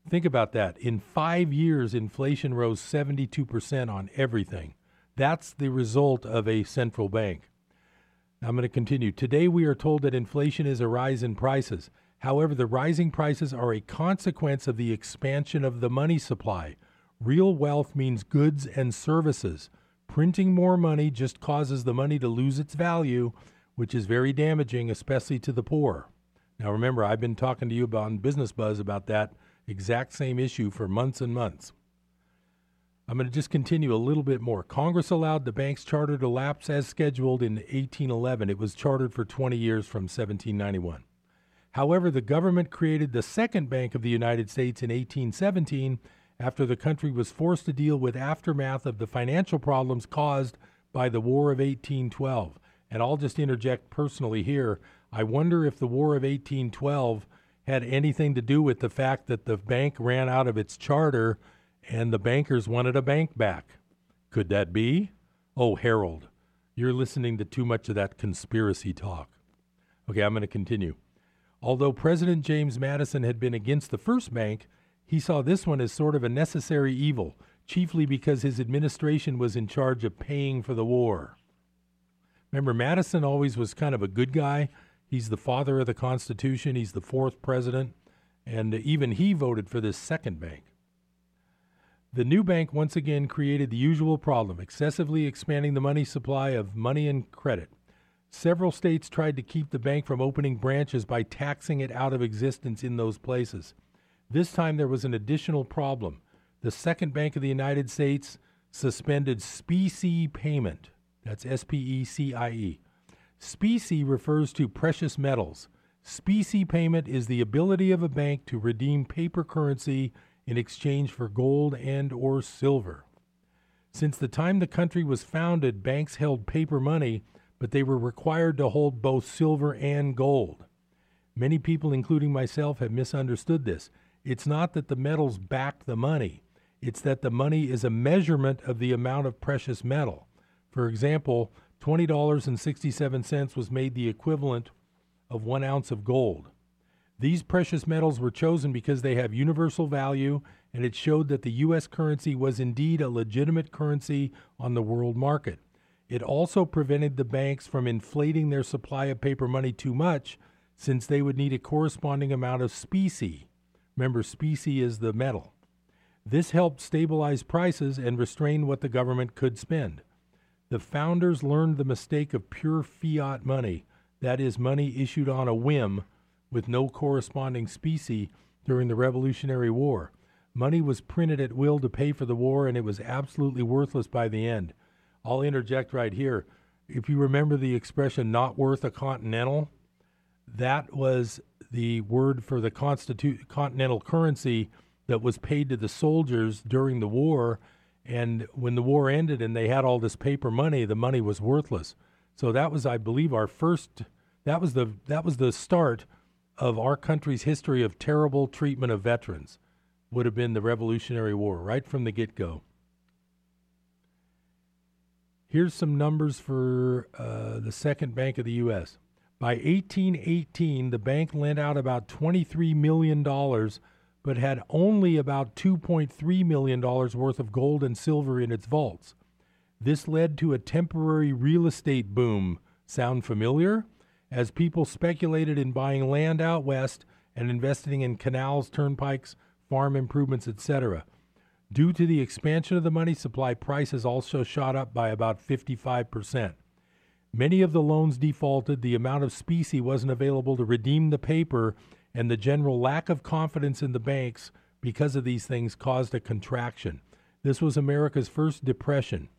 Think about that. In five years, inflation rose 72% on everything. That's the result of a central bank. I'm going to continue. Today, we are told that inflation is a rise in prices. However, the rising prices are a consequence of the expansion of the money supply Real wealth means goods and services. Printing more money just causes the money to lose its value, which is very damaging, especially to the poor. Now, remember, I've been talking to you about on Business Buzz about that exact same issue for months and months. I'm going to just continue a little bit more. Congress allowed the bank's charter to lapse as scheduled in 1811. It was chartered for 20 years from 1791. However, the government created the second Bank of the United States in 1817 after the country was forced to deal with aftermath of the financial problems caused by the War of 1812. And I'll just interject personally here. I wonder if the War of 1812 had anything to do with the fact that the bank ran out of its charter and the bankers wanted a bank back. Could that be? Oh, Harold, you're listening to too much of that conspiracy talk. Okay, I'm going to continue. Although President James Madison had been against the first bank, he saw this one as sort of a necessary evil, chiefly because his administration was in charge of paying for the war. Remember, Madison always was kind of a good guy. He's the father of the Constitution, he's the fourth president, and even he voted for this second bank. The new bank once again created the usual problem, excessively expanding the money supply of money and credit. Several states tried to keep the bank from opening branches by taxing it out of existence in those places. This time there was an additional problem. The Second Bank of the United States suspended specie payment. That's S P E C I E. Specie refers to precious metals. Specie payment is the ability of a bank to redeem paper currency in exchange for gold and or silver. Since the time the country was founded, banks held paper money, but they were required to hold both silver and gold. Many people, including myself, have misunderstood this. It's not that the metals back the money, it's that the money is a measurement of the amount of precious metal. For example, $20.67 was made the equivalent of one ounce of gold. These precious metals were chosen because they have universal value, and it showed that the U.S. currency was indeed a legitimate currency on the world market. It also prevented the banks from inflating their supply of paper money too much, since they would need a corresponding amount of specie. Remember, specie is the metal. This helped stabilize prices and restrain what the government could spend. The founders learned the mistake of pure fiat money, that is, money issued on a whim with no corresponding specie during the Revolutionary War. Money was printed at will to pay for the war, and it was absolutely worthless by the end. I'll interject right here. If you remember the expression not worth a continental, that was the word for the constitu- continental currency that was paid to the soldiers during the war. And when the war ended and they had all this paper money, the money was worthless. So that was, I believe, our first. That was the that was the start of our country's history of terrible treatment of veterans. Would have been the Revolutionary War right from the get go. Here's some numbers for uh, the second bank of the U.S. By 1818, the bank lent out about $23 million, but had only about $2.3 million worth of gold and silver in its vaults. This led to a temporary real estate boom. Sound familiar? As people speculated in buying land out west and investing in canals, turnpikes, farm improvements, etc. Due to the expansion of the money supply, prices also shot up by about 55%. Many of the loans defaulted, the amount of specie wasn't available to redeem the paper, and the general lack of confidence in the banks because of these things caused a contraction. This was America's first depression.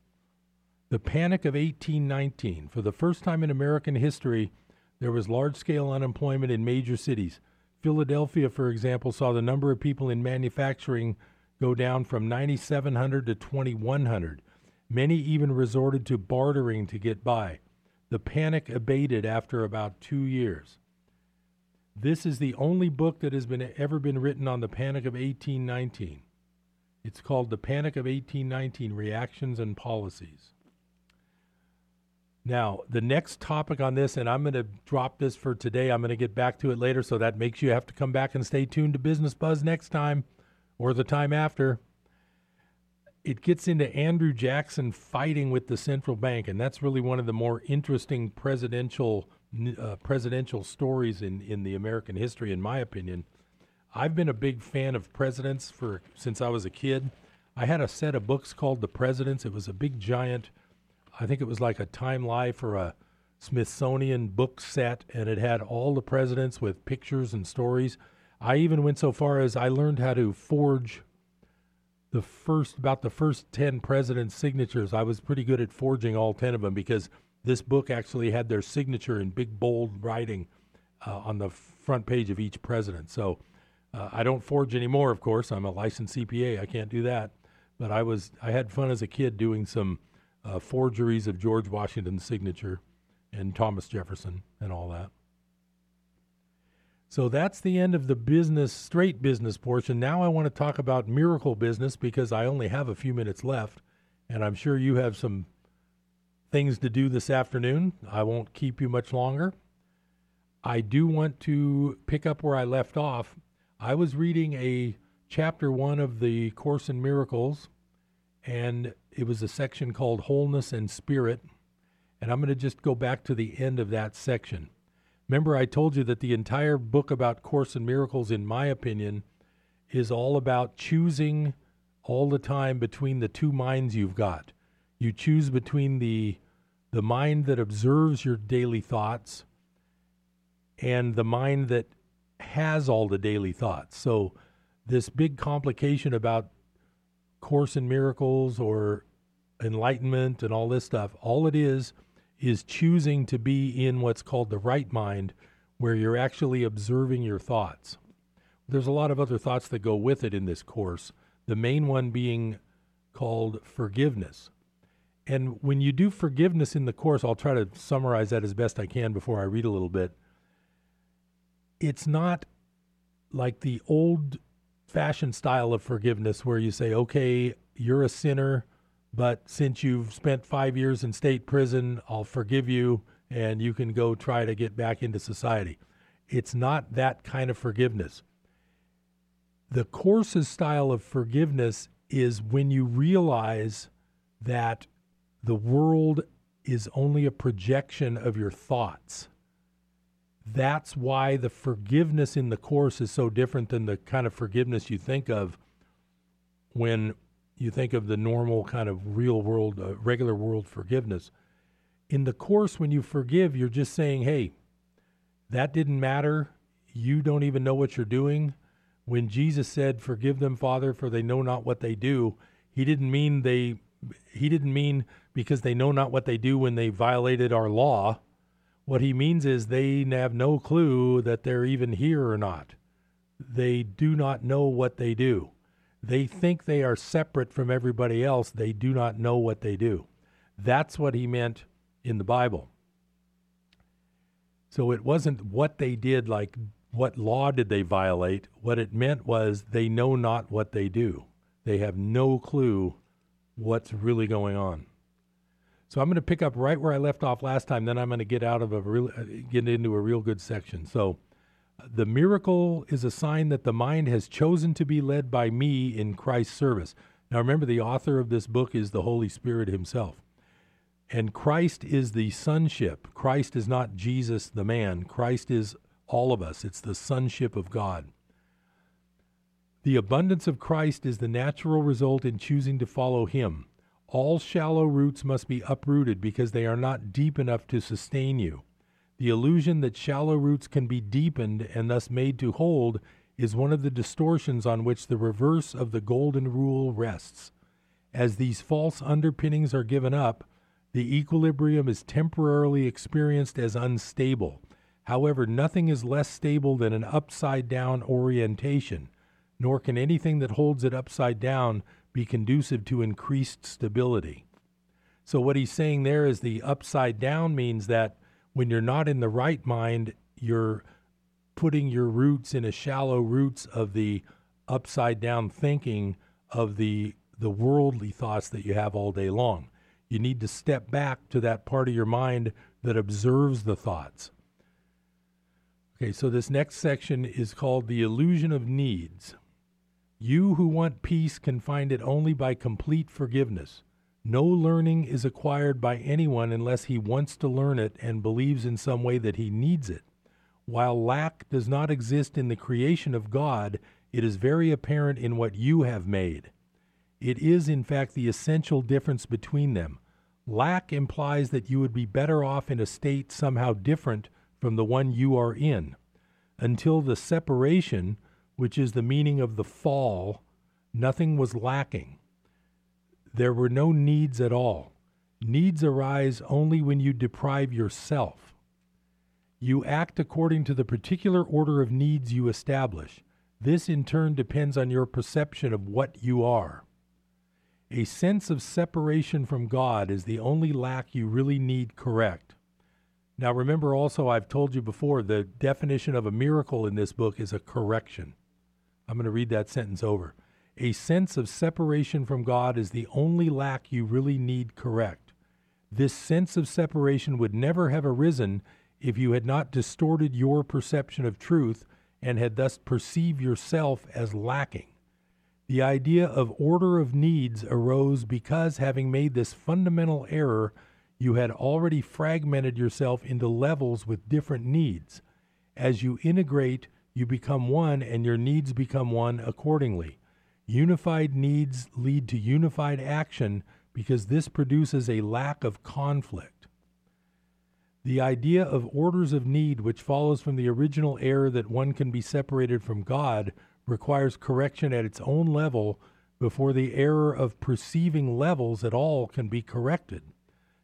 The Panic of 1819. For the first time in American history, there was large scale unemployment in major cities. Philadelphia, for example, saw the number of people in manufacturing go down from 9,700 to 2,100. Many even resorted to bartering to get by. The panic abated after about two years. This is the only book that has been ever been written on the Panic of 1819. It's called The Panic of 1819 Reactions and Policies. Now, the next topic on this, and I'm going to drop this for today, I'm going to get back to it later, so that makes you have to come back and stay tuned to Business Buzz next time or the time after. It gets into Andrew Jackson fighting with the central bank, and that's really one of the more interesting presidential uh, presidential stories in, in the American history, in my opinion. I've been a big fan of presidents for since I was a kid. I had a set of books called The Presidents. It was a big giant I think it was like a Time Life or a Smithsonian book set, and it had all the presidents with pictures and stories. I even went so far as I learned how to forge the first about the first 10 presidents' signatures. I was pretty good at forging all 10 of them because this book actually had their signature in big bold writing uh, on the front page of each president. So uh, I don't forge anymore, of course. I'm a licensed CPA. I can't do that. But I was I had fun as a kid doing some uh, forgeries of George Washington's signature and Thomas Jefferson and all that. So that's the end of the business, straight business portion. Now I want to talk about miracle business because I only have a few minutes left, and I'm sure you have some things to do this afternoon. I won't keep you much longer. I do want to pick up where I left off. I was reading a chapter one of the Course in Miracles, and it was a section called Wholeness and Spirit. And I'm going to just go back to the end of that section. Remember, I told you that the entire book about Course in Miracles, in my opinion, is all about choosing all the time between the two minds you've got. You choose between the the mind that observes your daily thoughts and the mind that has all the daily thoughts. So this big complication about Course in Miracles or enlightenment and all this stuff, all it is is choosing to be in what's called the right mind, where you're actually observing your thoughts. There's a lot of other thoughts that go with it in this course, the main one being called forgiveness. And when you do forgiveness in the course, I'll try to summarize that as best I can before I read a little bit. It's not like the old fashioned style of forgiveness where you say, okay, you're a sinner, but since you've spent five years in state prison, I'll forgive you and you can go try to get back into society. It's not that kind of forgiveness. The course's style of forgiveness is when you realize that the world is only a projection of your thoughts that's why the forgiveness in the course is so different than the kind of forgiveness you think of when you think of the normal kind of real world, uh, regular world forgiveness. In the course, when you forgive, you're just saying, hey, that didn't matter. You don't even know what you're doing, When Jesus said, "Forgive them, Father, for they know not what they do," he didn't mean they he didn't mean because they know not what they do when they violated our law. What he means is they have no clue that they're even here or not. They do not know what they do. They think they are separate from everybody else. They do not know what they do. That's what he meant in the Bible. So it wasn't what they did, like what law did they violate. What it meant was they know not what they do. They have no clue what's really going on. So I'm going to pick up right where I left off last time. Then I'm going to get out of a real, uh, get into a real good section. So, the miracle is a sign that the mind has chosen to be led by me in Christ's service. Now, remember, the author of this book is the Holy Spirit Himself, and Christ is the sonship. Christ is not Jesus, the man. Christ is all of us. It's the sonship of God. The abundance of Christ is the natural result in choosing to follow Him. All shallow roots must be uprooted because they are not deep enough to sustain you. The illusion that shallow roots can be deepened and thus made to hold is one of the distortions on which the reverse of the golden rule rests. As these false underpinnings are given up, the equilibrium is temporarily experienced as unstable. However, nothing is less stable than an upside down orientation nor can anything that holds it upside down be conducive to increased stability. So, what he's saying there is the upside down means that when you're not in the right mind, you're putting your roots in a shallow roots of the upside down thinking of the the worldly thoughts that you have all day long. You need to step back to that part of your mind that observes the thoughts. Okay, so this next section is called the illusion of needs. You who want peace can find it only by complete forgiveness. No learning is acquired by anyone unless he wants to learn it and believes in some way that he needs it. While lack does not exist in the creation of God, it is very apparent in what you have made. It is, in fact, the essential difference between them. Lack implies that you would be better off in a state somehow different from the one you are in. Until the separation, which is the meaning of the fall, nothing was lacking. There were no needs at all. Needs arise only when you deprive yourself. You act according to the particular order of needs you establish. This in turn depends on your perception of what you are. A sense of separation from God is the only lack you really need correct. Now, remember also, I've told you before, the definition of a miracle in this book is a correction. I'm going to read that sentence over. A sense of separation from God is the only lack you really need correct. This sense of separation would never have arisen if you had not distorted your perception of truth and had thus perceived yourself as lacking. The idea of order of needs arose because, having made this fundamental error, you had already fragmented yourself into levels with different needs. As you integrate you become one and your needs become one accordingly. Unified needs lead to unified action because this produces a lack of conflict. The idea of orders of need, which follows from the original error that one can be separated from God, requires correction at its own level before the error of perceiving levels at all can be corrected.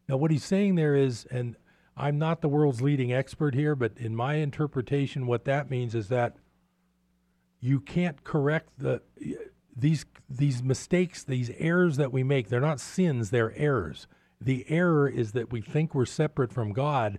Now, what he's saying there is, and I'm not the world's leading expert here, but in my interpretation, what that means is that you can't correct the these these mistakes, these errors that we make. They're not sins; they're errors. The error is that we think we're separate from God,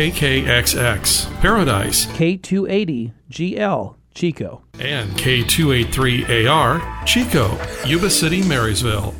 KKXX, Paradise, K280GL, Chico, and K283AR, Chico, Yuba City, Marysville.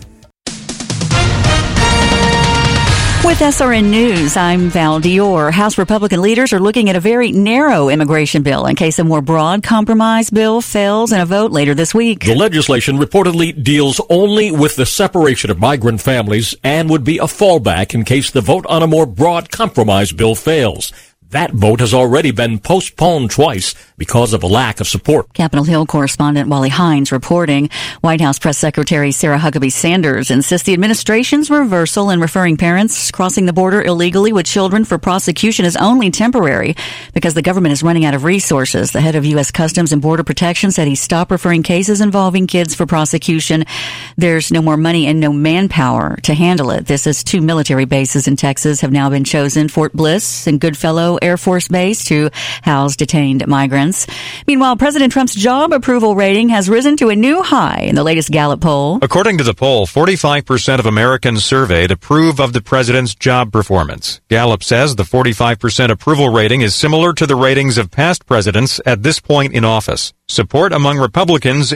With SRN News, I'm Val Dior. House Republican leaders are looking at a very narrow immigration bill in case a more broad compromise bill fails in a vote later this week. The legislation reportedly deals only with the separation of migrant families and would be a fallback in case the vote on a more broad compromise bill fails. That vote has already been postponed twice because of a lack of support. Capitol Hill correspondent Wally Hines reporting. White House Press Secretary Sarah Huckabee Sanders insists the administration's reversal in referring parents crossing the border illegally with children for prosecution is only temporary because the government is running out of resources. The head of U.S. Customs and Border Protection said he stopped referring cases involving kids for prosecution. There's no more money and no manpower to handle it. This is two military bases in Texas have now been chosen, Fort Bliss and Goodfellow Air Force Base to house detained migrants. Meanwhile, President Trump's job approval rating has risen to a new high in the latest Gallup poll. According to the poll, 45% of Americans surveyed approve of the president's job performance. Gallup says the 45% approval rating is similar to the ratings of past presidents at this point in office. Support among Republicans